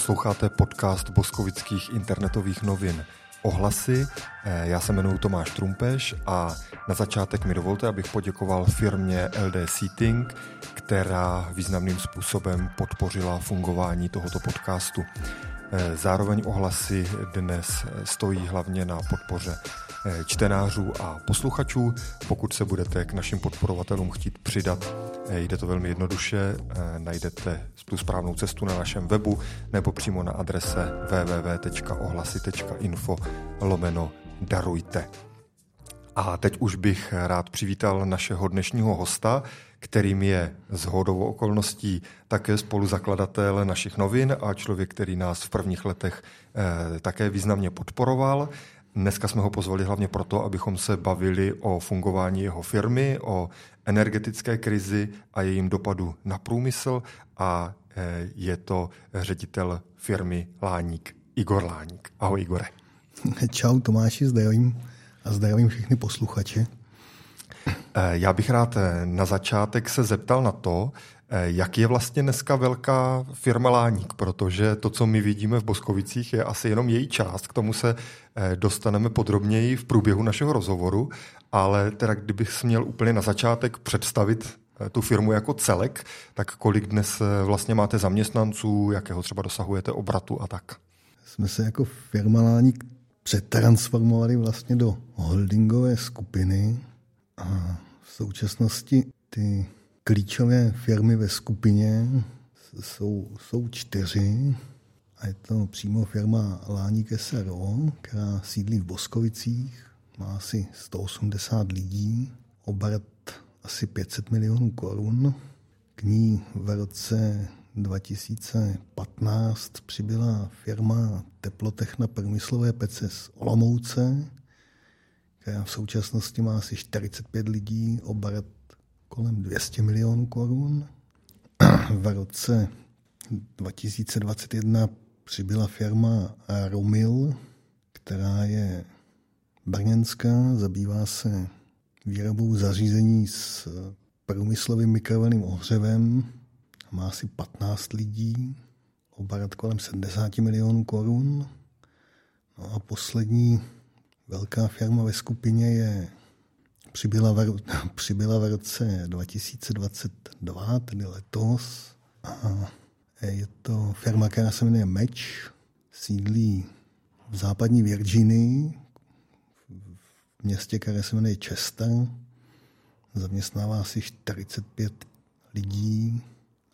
Posloucháte podcast boskovických internetových novin Ohlasy. Eh, já se jmenuji Tomáš Trumpeš a na začátek mi dovolte, abych poděkoval firmě LD Seating, která významným způsobem podpořila fungování tohoto podcastu. Eh, zároveň ohlasy dnes stojí hlavně na podpoře eh, čtenářů a posluchačů. Pokud se budete k našim podporovatelům chtít přidat, eh, jde to velmi jednoduše. Najdete tu správnou cestu na našem webu nebo přímo na adrese www.ohlasy.info lomeno darujte. A teď už bych rád přivítal našeho dnešního hosta, kterým je z hodovou okolností také spoluzakladatel našich novin a člověk, který nás v prvních letech eh, také významně podporoval. Dneska jsme ho pozvali hlavně proto, abychom se bavili o fungování jeho firmy, o energetické krizi a jejím dopadu na průmysl a eh, je to ředitel firmy Láník, Igor Láník. Ahoj Igore. Čau Tomáši, zdravím a zdravím všechny posluchače. Eh, já bych rád eh, na začátek se zeptal na to, eh, jak je vlastně dneska velká firma Láník, protože to, co my vidíme v Boskovicích, je asi jenom její část. K tomu se dostaneme podrobněji v průběhu našeho rozhovoru, ale teda kdybych měl úplně na začátek představit tu firmu jako celek, tak kolik dnes vlastně máte zaměstnanců, jakého třeba dosahujete obratu a tak? Jsme se jako firma Láník přetransformovali vlastně do holdingové skupiny a v současnosti ty klíčové firmy ve skupině jsou, jsou čtyři a je to přímo firma Láník SRO, která sídlí v Boskovicích, má asi 180 lidí, obrat asi 500 milionů korun. K ní v roce 2015 přibyla firma Teplotechna průmyslové pece z Olomouce, která v současnosti má asi 45 lidí, obrat kolem 200 milionů korun. V roce 2021 přibyla firma Romil, která je brněnská, zabývá se výrobou zařízení s průmyslovým mikrovlnným ohřevem, má asi 15 lidí, obrat kolem 70 milionů korun. No a poslední velká firma ve skupině je přibyla v, přibyla v roce 2022, tedy letos. A je to firma, která se jmenuje Meč, sídlí v západní Virginii, v městě, které se jmenuje Chester. Zaměstnává asi 45 lidí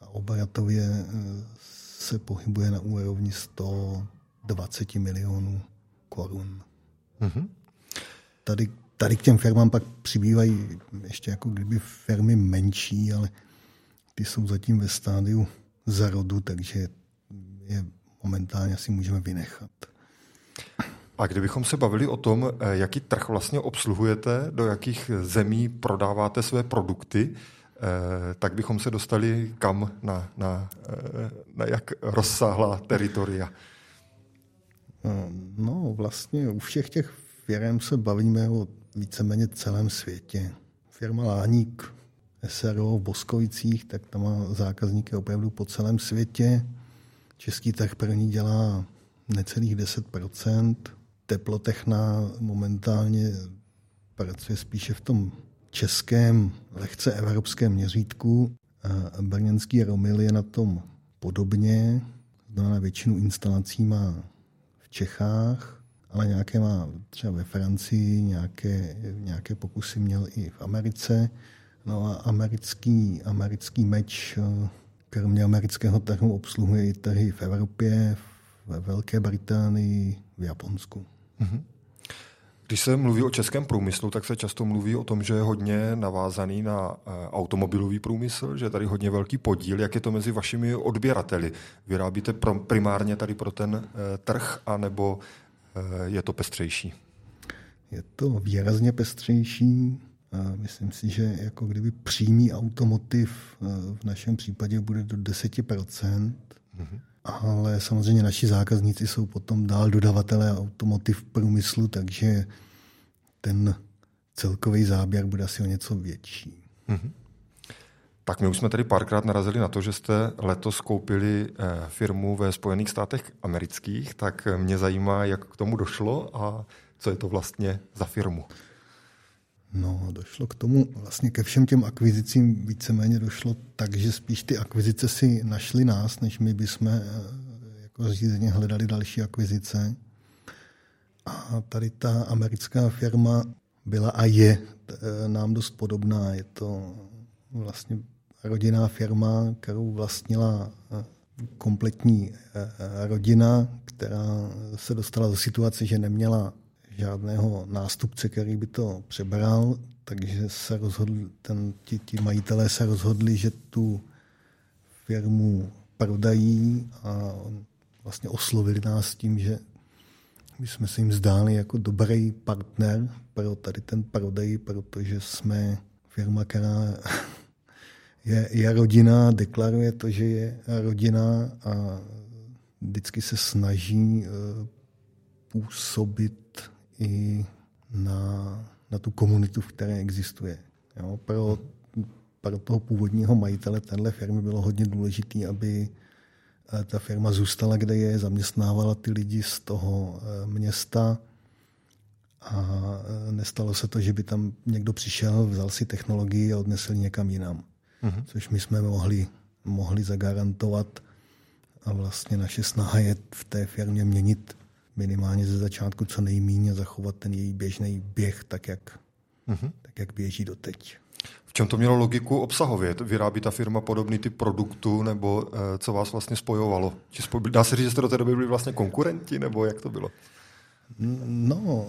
a obratově eh, se pohybuje na úrovni 120 milionů korun. Mm-hmm. Tady, tady k těm firmám pak přibývají ještě jako kdyby firmy menší, ale ty jsou zatím ve stádiu zarodu, takže je momentálně asi můžeme vynechat. A kdybychom se bavili o tom, eh, jaký trh vlastně obsluhujete, do jakých zemí prodáváte své produkty, eh, tak bychom se dostali kam na, na, eh, na jak rozsáhlá teritoria. No vlastně u všech těch firm se bavíme o víceméně celém světě. Firma Láník SRO v Boskovicích, tak tam má zákazníky opravdu po celém světě. Český trh první dělá necelých 10%. Teplotechna momentálně pracuje spíše v tom českém, lehce evropském měřítku. A brněnský Romil je na tom podobně. Znamená, většinu instalací má Čechách, ale nějaké má třeba ve Francii, nějaké, nějaké pokusy měl i v Americe. No a americký, americký meč, kromě amerického trhu, obsluhuje i trhy v Evropě, ve Velké Británii, v Japonsku. Mm-hmm. Když se mluví o českém průmyslu, tak se často mluví o tom, že je hodně navázaný na eh, automobilový průmysl, že je tady hodně velký podíl. Jak je to mezi vašimi odběrateli? Vyrábíte primárně tady pro ten eh, trh, anebo eh, je to pestřejší? Je to výrazně pestřejší. Myslím si, že jako kdyby přímý automotiv v našem případě bude do 10%. Mm-hmm. Ale samozřejmě naši zákazníci jsou potom dál dodavatelé automotiv průmyslu, takže ten celkový záběr bude asi o něco větší. Mm-hmm. Tak my už jsme tady párkrát narazili na to, že jste letos koupili firmu ve Spojených státech amerických, tak mě zajímá, jak k tomu došlo a co je to vlastně za firmu. No, došlo k tomu, vlastně ke všem těm akvizicím víceméně došlo tak, že spíš ty akvizice si našly nás, než my bychom eh, jako řízeně hledali další akvizice. A tady ta americká firma byla a je eh, nám dost podobná. Je to vlastně rodinná firma, kterou vlastnila eh, kompletní rodina, která se dostala do situace, že neměla žádného nástupce, který by to přebral, takže se rozhodli, ten, ti, ti majitelé se rozhodli, že tu firmu prodají a vlastně oslovili nás tím, že my jsme se jim zdáli jako dobrý partner pro tady ten prodej, protože jsme firma, která je, je rodina, deklaruje to, že je rodina a vždycky se snaží eh, působit i na, na tu komunitu, v které existuje. Jo, pro, pro toho původního majitele téhle firmy bylo hodně důležité, aby eh, ta firma zůstala, kde je, zaměstnávala ty lidi z toho eh, města a eh, nestalo se to, že by tam někdo přišel, vzal si technologii a odnesl někam jinam. Mm-hmm. Což my jsme mohli, mohli zagarantovat a vlastně naše snaha je v té firmě měnit minimálně ze začátku co nejméně zachovat ten její běžný běh tak, jak, uh-huh. tak, jak běží doteď. V čem to mělo logiku obsahově? Vyrábí ta firma podobný typ produktu, nebo uh, co vás vlastně spojovalo? Či spoj... Dá se říct, že jste do té doby byli vlastně konkurenti, nebo jak to bylo? No,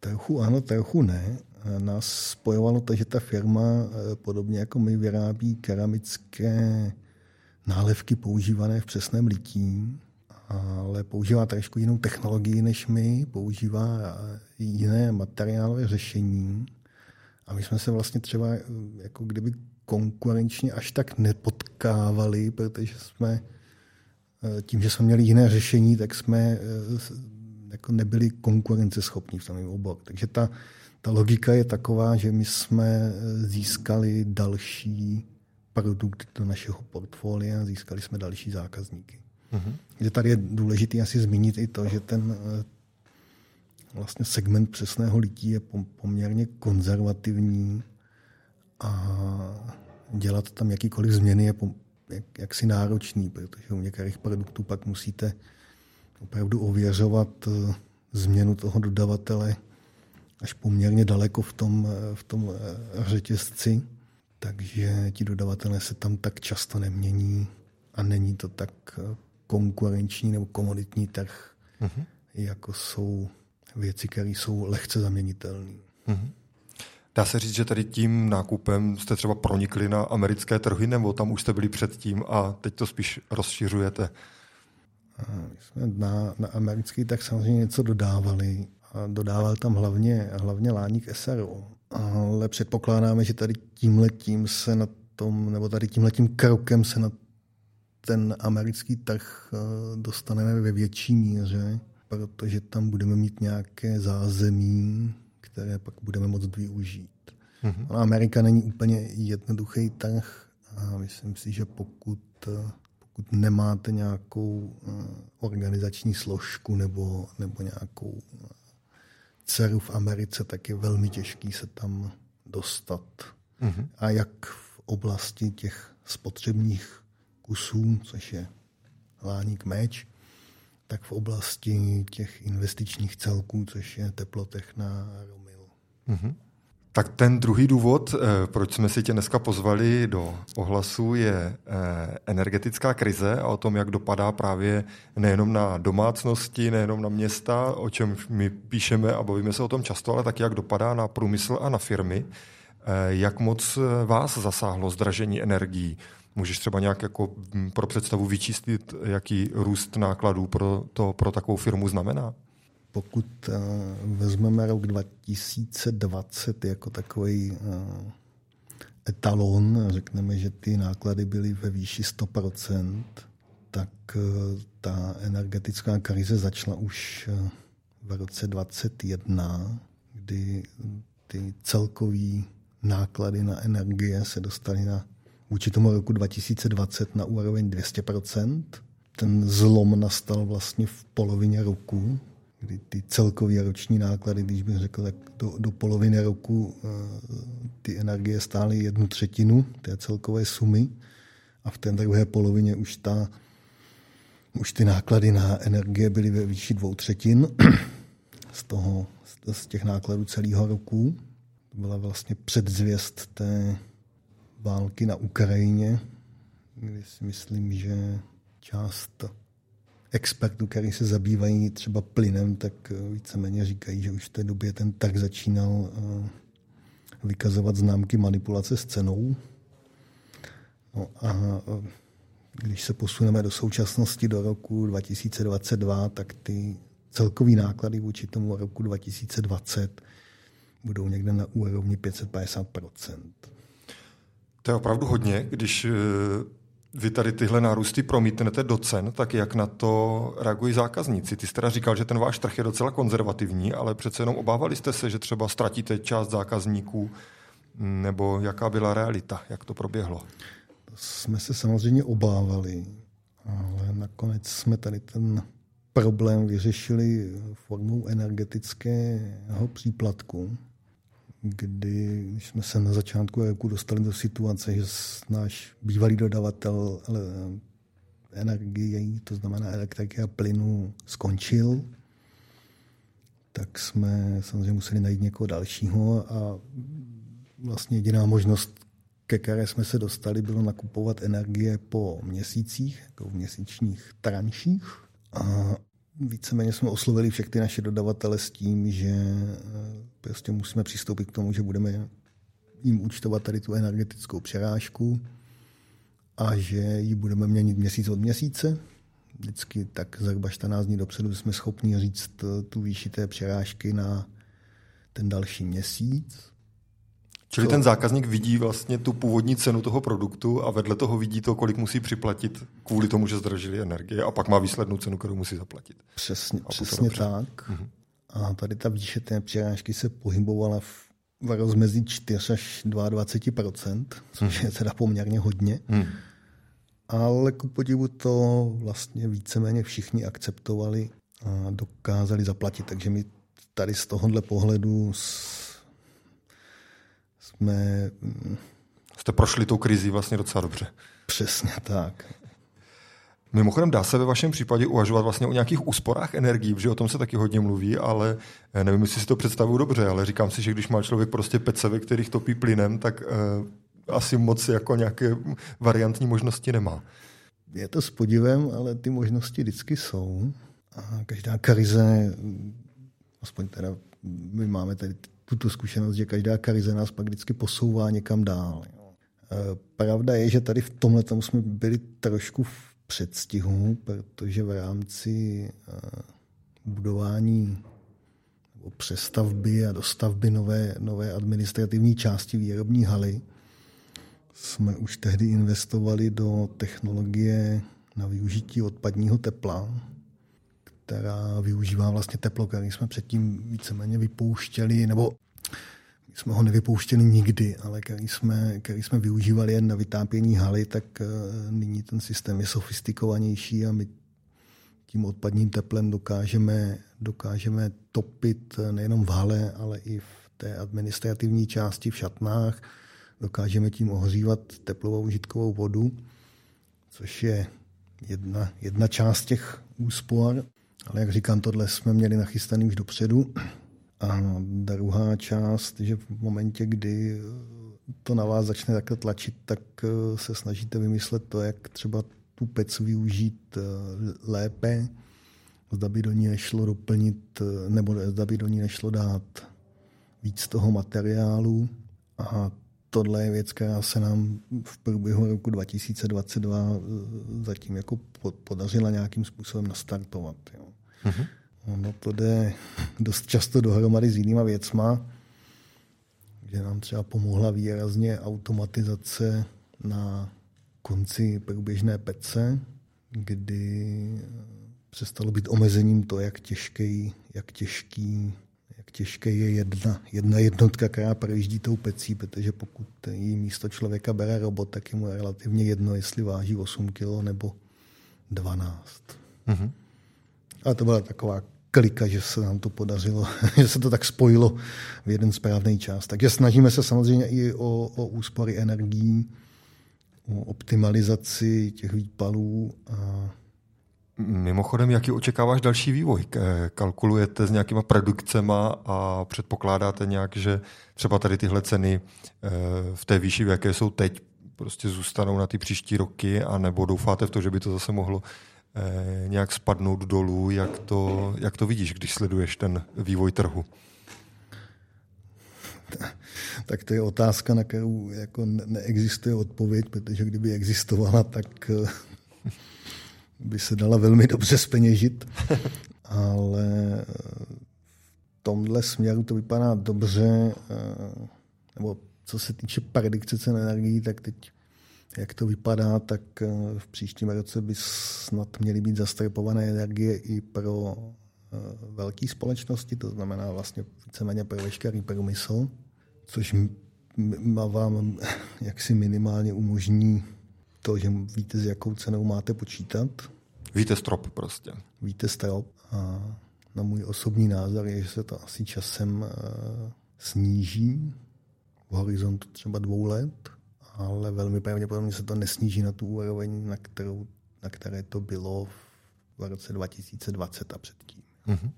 trochu ano, trochu ne. Nás spojovalo to, že ta firma, eh, podobně jako my, vyrábí keramické nálevky používané v přesném lití ale používá trošku jinou technologii než my, používá jiné materiálové řešení. A my jsme se vlastně třeba jako kdyby konkurenčně až tak nepotkávali, protože jsme eh, tím, že jsme měli jiné řešení, tak jsme eh, jako nebyli konkurenceschopní v tom oboru. Takže ta, ta logika je taková, že my jsme eh, získali další produkt do našeho portfolia, získali jsme další zákazníky. Mm-hmm. Tady je důležité asi zmínit i to, že ten eh, vlastně segment přesného lití je poměrně konzervativní a dělat tam jakýkoliv změny je jaksi náročný, protože u některých produktů pak musíte opravdu ověřovat eh, změnu toho dodavatele až poměrně daleko v tom, eh, v tom řetězci, takže ti dodavatelé se tam tak často nemění a není to tak konkurenční nebo komoditní trh, uh-huh. jako jsou věci, které jsou lehce zaměnitelné. Uh-huh. Dá se říct, že tady tím nákupem jste třeba pronikli na americké trhy, nebo tam už jste byli předtím a teď to spíš rozšiřujete? My jsme na, na americký tak samozřejmě něco dodávali. A dodával tam hlavně, hlavně láník SRO. Ale předpokládáme, že tady tímhletím se na tom, nebo tady tímhletím krokem se na ten americký trh eh, dostaneme ve větší míře, protože tam budeme mít nějaké zázemí, které pak budeme moct využít. Mm-hmm. Amerika není úplně jednoduchý trh a myslím si, že pokud, eh, pokud nemáte nějakou eh, organizační složku nebo, nebo nějakou dceru v Americe, tak je velmi těžký se tam dostat. Mm-hmm. A jak v oblasti těch spotřebních kusů, což je láník meč, tak v oblasti těch investičních celků, což je teplotechna Romil. Mm-hmm. Tak ten druhý důvod, eh, proč jsme si tě dneska pozvali do ohlasu, je eh, energetická krize a o tom, jak dopadá právě nejenom na domácnosti, nejenom na města, o čem my píšeme a bavíme se o tom často, ale taky jak dopadá na průmysl a na firmy. Eh, jak moc vás zasáhlo zdražení energií? Můžeš třeba nějak jako mm, pro představu vyčíslit, jaký růst nákladů pro, to, pro takovou firmu znamená? Pokud uh, vezmeme rok 2020 jako takový uh, etalon, řekneme, že ty náklady byly ve výši 100%, tak uh, ta energetická krize začala už v roce 2021, kdy ty celkové náklady na energie se dostaly na vůči tomu roku 2020 na úroveň 200%. Ten zlom nastal vlastně v polovině roku, kdy ty celkové roční náklady, když bych řekl, tak do, do poloviny roku eh, ty energie stály jednu třetinu té celkové sumy a v té druhé polovině už, ta, už ty náklady na energie byly ve výši dvou třetin z, toho, z těch nákladů celého roku. To byla vlastně předzvěst té války na Ukrajině, kdy si myslím, že část expertů, kteří se zabývají třeba plynem, tak eh, víceméně říkají, že už v té době ten trh začínal eh, vykazovat známky manipulace s cenou. No a eh, když se posuneme do současnosti do roku 2022, tak ty celkové náklady vůči tomu roku 2020 budou někde na úrovni 550 To je opravdu hodně, když vy tady tyhle nárůsty promítnete do cen, tak jak na to reagují zákazníci? Ty jste teda říkal, že ten váš trh je docela konzervativní, ale přece jenom obávali jste se, že třeba ztratíte část zákazníků, nebo jaká byla realita, jak to proběhlo? Jsme se samozřejmě obávali, ale nakonec jsme tady ten problém vyřešili formou energetického příplatku kdy když jsme se na začátku roku dostali do situace, že náš bývalý dodavatel energie, to znamená elektriky a plynu, skončil, tak jsme samozřejmě museli najít někoho dalšího a vlastně jediná možnost, ke které jsme se dostali, bylo nakupovat energie po měsících, jako v měsíčních tranších. A víceméně jsme oslovili všechny naše dodavatele s tím, že eh, prostě musíme přistoupit k tomu, že budeme jim účtovat tady tu energetickou přerážku a že ji budeme měnit měsíc od měsíce. Vždycky tak zhruba 14 dní dopředu jsme schopni říct eh, tu výši té přerážky na ten další měsíc. Čili ten zákazník vidí vlastně tu původní cenu toho produktu a vedle toho vidí to, kolik musí připlatit kvůli tomu, že zdražili energie a pak má výslednou cenu, kterou musí zaplatit. Přesně, přesně tak. Mm-hmm. A tady ta výše té přirážky se pohybovala v, v rozmezí 4 až 22 což mm. je teda poměrně hodně. Mm. Ale ku podivu to vlastně víceméně všichni akceptovali a dokázali zaplatit. Takže my tady z tohohle pohledu jsme... Mm, Jste prošli tou krizi vlastně docela dobře. Přesně tak. Mimochodem dá se ve vašem případě uvažovat vlastně o nějakých úsporách energií, protože o tom se taky hodně mluví, ale eh, nevím, jestli si to představuju dobře, ale říkám si, že když má člověk prostě pece, ve kterých topí plynem, tak uh, asi moc jako nějaké variantní možnosti nemá. Je to s podivem, ale ty možnosti vždycky jsou. A každá krize, aspoň teda my máme tady tuto zkušenost, že každá krize nás pak vždycky posouvá někam dál. E, pravda je, že tady v tomhle jsme byli trošku v předstihu, protože v rámci e, budování nebo přestavby a dostavby nové, nové administrativní části výrobní haly jsme už tehdy investovali do technologie na využití odpadního tepla, která využívá vlastně teplo, které jsme předtím víceméně vypouštěli, nebo jsme ho nevypouštěli nikdy, ale který jsme, který jsme využívali jen na vytápění haly, tak eh, nyní ten systém je sofistikovanější a my tím odpadním teplem dokážeme, dokážeme topit nejenom v hale, ale i v té administrativní části v šatnách. Dokážeme tím ohřívat teplovou užitkovou vodu, což je jedna, jedna část těch úspor. Ale jak říkám, tohle jsme měli nachystaný už dopředu. A druhá část, že v momentě, kdy to na vás začne takhle tlačit, tak eh, se snažíte vymyslet to, jak třeba tu pec využít eh, lépe, zda by do ní nešlo doplnit, eh, nebo zda by do ní nešlo dát víc toho materiálu. A tohle je věc, která se nám v průběhu roku 2022 zatím jako podařila nějakým způsobem nastartovat. Jo. Mm-hmm. Ono to jde dost často dohromady s jinýma věcma, že nám třeba pomohla výrazně automatizace na konci průběžné pece, kdy přestalo být omezením to, jak těžký, jak těžký, těžké je jedna, jedna jednotka, která projíždí tou pecí, protože pokud jí místo člověka bere robot, tak je mu relativně jedno, jestli váží 8 kg nebo 12. Mm-hmm. Ale to byla taková klika, že se nám to podařilo, že se to tak spojilo v jeden správný čas. Takže snažíme se samozřejmě i o, o úspory energií, o optimalizaci těch výpalů. A... Mimochodem, jaký očekáváš další vývoj? Kalkulujete s nějakýma produkcema a předpokládáte nějak, že třeba tady tyhle ceny eh, v té výši, v jaké jsou teď, prostě zůstanou na ty příští roky, a nebo doufáte v to, že by to zase mohlo eh, nějak spadnout dolů? Jak to, jak to vidíš, když sleduješ ten vývoj trhu? tak to je otázka, na kterou jako neexistuje odpověď, protože kdyby existovala, tak eh, by se dala velmi dobře speněžit. Ale eh, v tomhle směru to vypadá dobře, eh, nebo co se týče predikce cen energií, tak teď jak to vypadá, tak v příštím roce by snad měly být zastrepované energie i pro velké společnosti, to znamená vlastně víceméně pro veškerý průmysl což vám jaksi minimálně umožní to, že víte, s jakou cenou máte počítat. Víte strop prostě. Víte strop a na můj osobní názor je, že se to asi časem uh, sníží v horizontu třeba dvou let, ale velmi pravděpodobně se to nesníží na tu úroveň, na, kterou, na které to bylo v roce 2020 a předtím. Mm-hmm.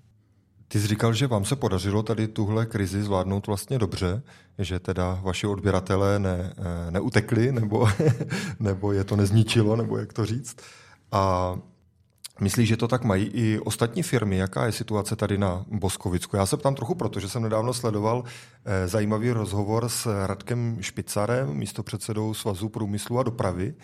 Ty jsi říkal, že vám se podařilo tady tuhle krizi zvládnout vlastně dobře, že teda vaši odběratelé ne, eh, neutekli, nebo, nebo je to nezničilo, nebo jak to říct. A Myslíš, že to tak mají i ostatní firmy? Jaká je situace tady na Boskovicku? Já se ptám trochu proto, že jsem nedávno sledoval eh, zajímavý rozhovor s Radkem Špicarem, místopředsedou Svazu průmyslu a dopravy.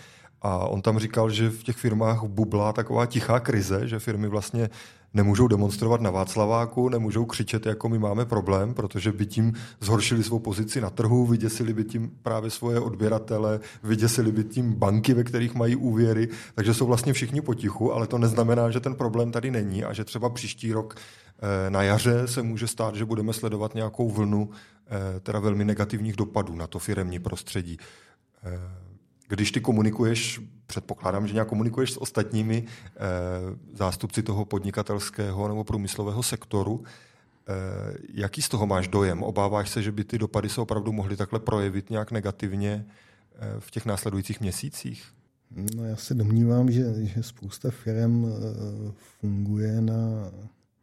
A on tam říkal, že v těch firmách bubla taková tichá krize, že firmy vlastně nemůžou demonstrovat na Václaváku, nemůžou křičet, jako my máme problém, protože by tím zhoršili svou pozici na trhu, vyděsili by tím právě svoje odběratele, vyděsili by tím banky, ve kterých mají úvěry, takže jsou vlastně všichni potichu, ale to neznamená, že ten problém tady není a že třeba příští rok eh, na jaře se může stát, že budeme sledovat nějakou vlnu eh, teda velmi negativních dopadů na to firemní prostředí. Když ty komunikuješ, předpokládám, že nějak komunikuješ s ostatními eh, zástupci toho podnikatelského nebo průmyslového sektoru, eh, jaký z toho máš dojem? Obáváš se, že by ty dopady se opravdu mohly takhle projevit nějak negativně eh, v těch následujících měsících? No já se domnívám, že, že spousta firm funguje na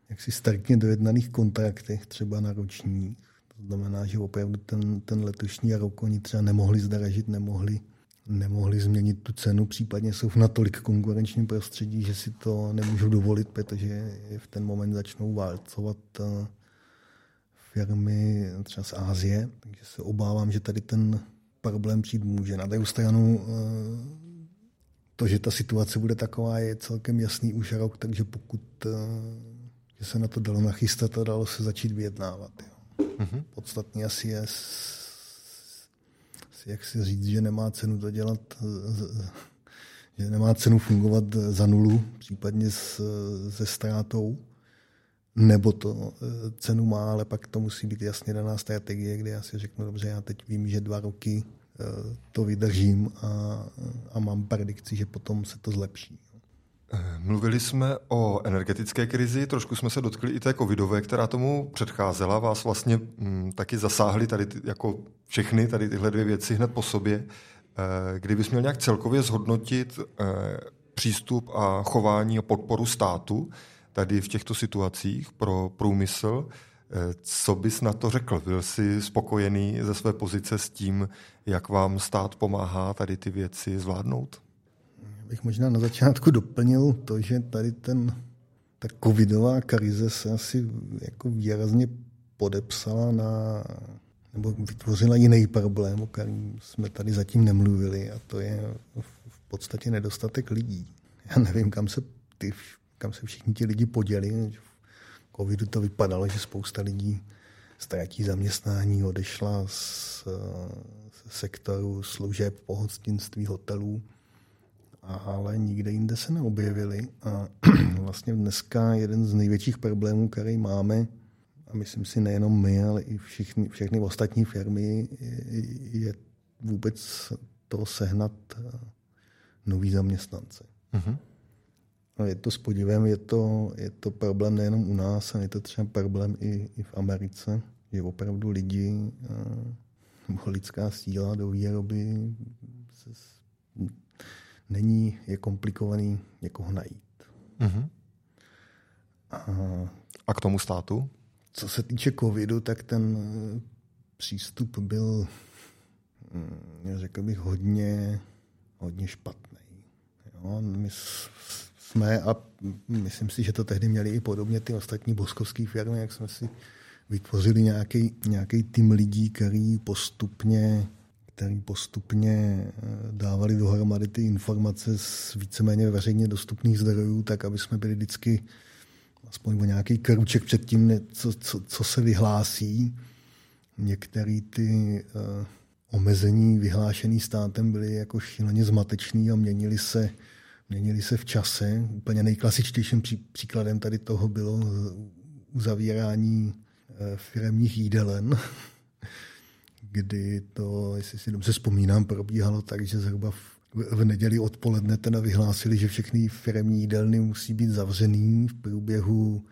jaksi striktně dojednaných kontraktech, třeba na ročních. To znamená, že opravdu ten, ten letošní rok oni třeba nemohli zdražit, nemohli nemohli změnit tu cenu, případně jsou v natolik konkurenčním prostředí, že si to nemůžou dovolit, protože v ten moment začnou válcovat eh, firmy třeba z Ázie, takže se obávám, že tady ten problém přijít může. Na druhou stranu eh, to, že ta situace bude taková, je celkem jasný už rok, takže pokud eh, že se na to dalo nachystat a dalo se začít vyjednávat. Jo. Mm-hmm. Podstatný asi je jak si říct, že nemá cenu to dělat, že nemá cenu fungovat za nulu, případně s, se ztrátou, nebo to eh, cenu má, ale pak to musí být jasně daná strategie, kde já si řeknu, dobře, já teď vím, že dva roky eh, to vydržím a, a mám predikci, že potom se to zlepší. Mluvili jsme o energetické krizi, trošku jsme se dotkli i té covidové, která tomu předcházela. Vás vlastně m, mm, taky zasáhly tady ty, jako všechny tady tyhle dvě věci hned po sobě. E, kdybys měl nějak celkově zhodnotit e, přístup a chování a podporu státu tady v těchto situacích pro průmysl, e, co bys na to řekl? Byl jsi spokojený ze své pozice s tím, jak vám stát pomáhá tady ty věci zvládnout? Bych možná na začátku doplnil to, že tady ten, ta covidová krize se asi jako výrazně podepsala na, nebo vytvořila jiný problém, o kterém jsme tady zatím nemluvili, a to je v podstatě nedostatek lidí. Já nevím, kam se, ty, kam se všichni ti lidi poděli. V covidu to vypadalo, že spousta lidí ztratí zaměstnání, odešla z, z sektoru služeb, pohostinství, hotelů ale nikde jinde se neobjevili. A vlastně dneska jeden z největších problémů, který máme, a myslím si nejenom my, ale i všichni, všechny ostatní firmy, je vůbec to sehnat nový zaměstnance. Uh-huh. No, je to s podívem, je to, je to problém nejenom u nás, ale je to třeba problém i, i v Americe, že opravdu lidi nebo lidská síla do výroby se, není, je komplikovaný někoho najít. Uh-huh. A, a k tomu státu? Co se týče covidu, tak ten přístup byl, hm, řekl bych, hodně, hodně špatný. Jo, my jsme, a myslím si, že to tehdy měli i podobně ty ostatní boskovské firmy, jak jsme si vytvořili nějaký, nějaký tým lidí, který postupně který postupně eh, dávali dohromady ty informace z víceméně veřejně dostupných zdrojů, tak aby jsme byli vždycky aspoň o nějaký kruček před tím, co, co, co se vyhlásí. Některé ty uh, omezení vyhlášený státem byly jako šíleně zmatečný a měnili se, měnili se v čase. Úplně nejklasičtějším pří, příkladem tady toho bylo uzavírání uh, firemních jídelen, kdy to, jestli si dobře vzpomínám, probíhalo tak, že zhruba v, v neděli odpoledne teda vyhlásili, že všechny firmní jídelny musí být zavřený. V průběhu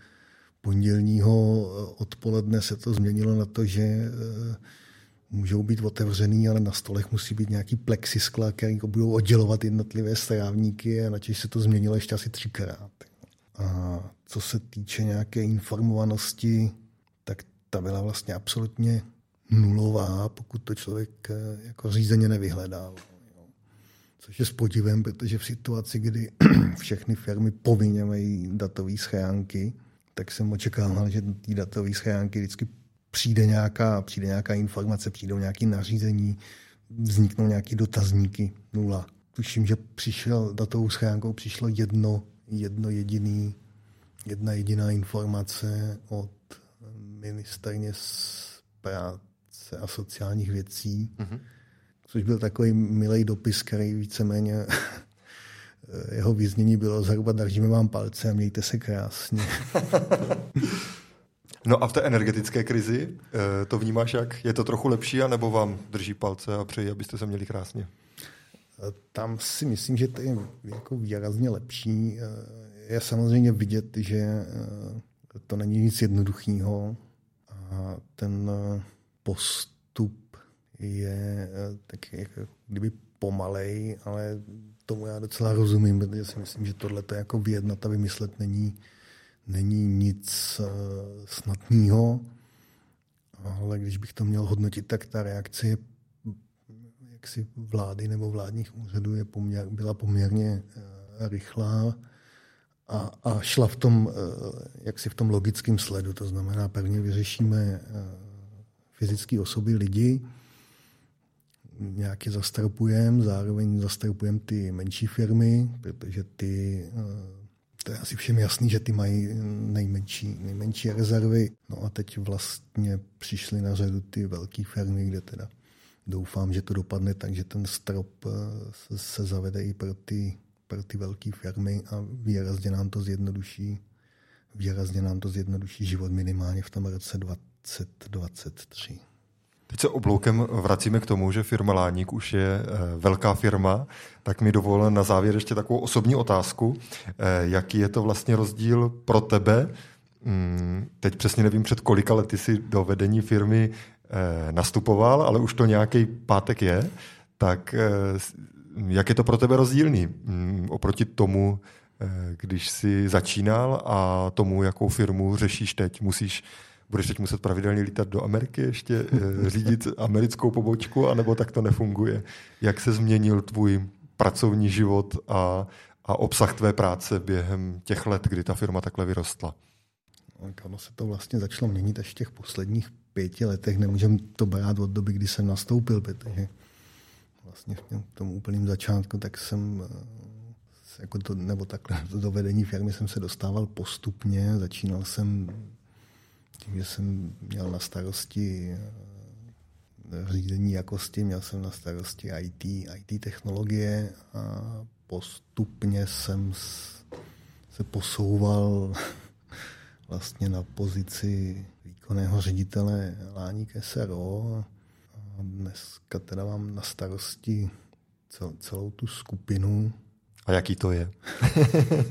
pondělního odpoledne se to změnilo na to, že uh, můžou být otevřený, ale na stolech musí být nějaký plexiskla, který budou oddělovat jednotlivé strávníky a načež se to změnilo ještě asi třikrát. A co se týče nějaké informovanosti, tak ta byla vlastně absolutně nulová, pokud to člověk eh, jako řízeně nevyhledal. Což je s podivem, protože v situaci, kdy všechny firmy povinně mají datové schránky, tak jsem očekával, že ty datové schránky vždycky přijde nějaká, přijde nějaká informace, přijdou nějaké nařízení, vzniknou nějaké dotazníky, nula. Tuším, že přišel datovou schránkou přišlo jedno, jedno jediný, jedna jediná informace od ministrně z práce a sociálních věcí, mm-hmm. což byl takový milý dopis, který víceméně jeho význění bylo zhruba držíme vám palce a mějte se krásně. No a v té energetické krizi eh, to vnímáš jak? Je to trochu lepší, anebo vám drží palce a přeji, abyste se měli krásně? Tam si myslím, že to je jako výrazně lepší. Eh, je samozřejmě vidět, že eh, to není nic jednoduchého a ten postup je tak jako kdyby pomalej, ale tomu já docela rozumím, protože si myslím, že tohle to jako vyjednat a vymyslet není, není nic eh, snadného, ale když bych to měl hodnotit, tak ta reakce je jaksi vlády nebo vládních úřadů je poměr, byla poměrně eh, rychlá a, a šla v tom, eh, jaksi v tom logickém sledu. To znamená, prvně vyřešíme fyzické osoby, lidi, nějaké zastropujeme, zároveň zastropujeme ty menší firmy, protože ty to je asi všem jasný, že ty mají nejmenší, nejmenší rezervy. No a teď vlastně přišly na řadu ty velké firmy, kde teda doufám, že to dopadne tak, že ten strop eh, se, se zavede i pro ty, pro ty velké firmy a výrazně nám to zjednoduší výrazně nám to zjednoduší život minimálně v tom roce 2023. Teď se obloukem vracíme k tomu, že firma Láník už je eh, velká firma, tak mi dovol na závěr ještě takovou osobní otázku. Eh, jaký je to vlastně rozdíl pro tebe? Mm, teď přesně nevím, před kolika lety si do vedení firmy eh, nastupoval, ale už to nějaký pátek je. Tak jak je to pro tebe rozdílný mm, oproti tomu, když jsi začínal a tomu, jakou firmu řešíš teď? Musíš budeš teď muset pravidelně lítat do Ameriky ještě, eh, řídit americkou pobočku, anebo tak to nefunguje. Jak se změnil tvůj pracovní život a, a obsah tvé práce během těch let, kdy ta firma takhle vyrostla? Ono se to vlastně začalo měnit až v těch posledních pěti letech. Nemůžeme to brát od doby, kdy jsem nastoupil, protože vlastně v tom úplném začátku, tak jsem eh, jako to, nebo takhle do vedení firmy jsem se dostával postupně. Začínal jsem tím, že jsem měl na starosti eh, řízení jakosti, měl jsem na starosti IT, IT technologie a postupně jsem se posouval vlastně na pozici výkonného ředitele Láník SRO. A dneska teda mám na starosti celou tu skupinu. A jaký to je?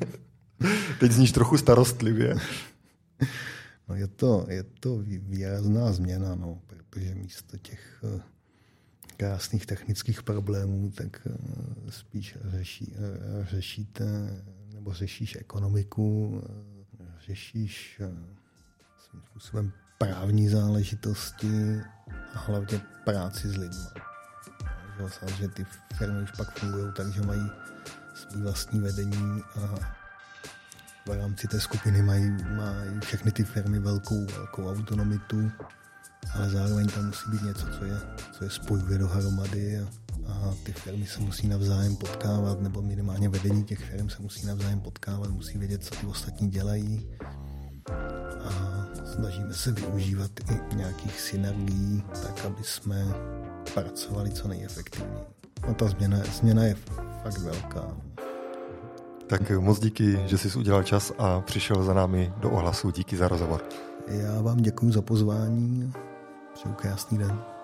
Teď zníš trochu starostlivě. No je to, je to výrazná změna, no, protože místo těch eh, krásných technických problémů, tak eh, spíš řeší, eh, řešíte nebo řešíš ekonomiku, řešíš svým způsobem právní záležitosti a hlavně práci s lidmi. Že ty firmy už pak fungují tak, že mají svý vlastní vedení a v rámci té skupiny mají, mají všechny ty firmy velkou, velkou autonomitu, ale zároveň tam musí být něco, co je, co je spojuje dohromady a, a ty firmy se musí navzájem potkávat, nebo minimálně vedení těch firm se musí navzájem potkávat, musí vědět, co ty ostatní dělají a snažíme se využívat i nějakých synergií, tak aby jsme pracovali co nejefektivněji. A ta změna, změna je fakt velká. Tak moc díky, že jsi udělal čas a přišel za námi do ohlasu. Díky za rozhovor. Já vám děkuji za pozvání. Přeju krásný den.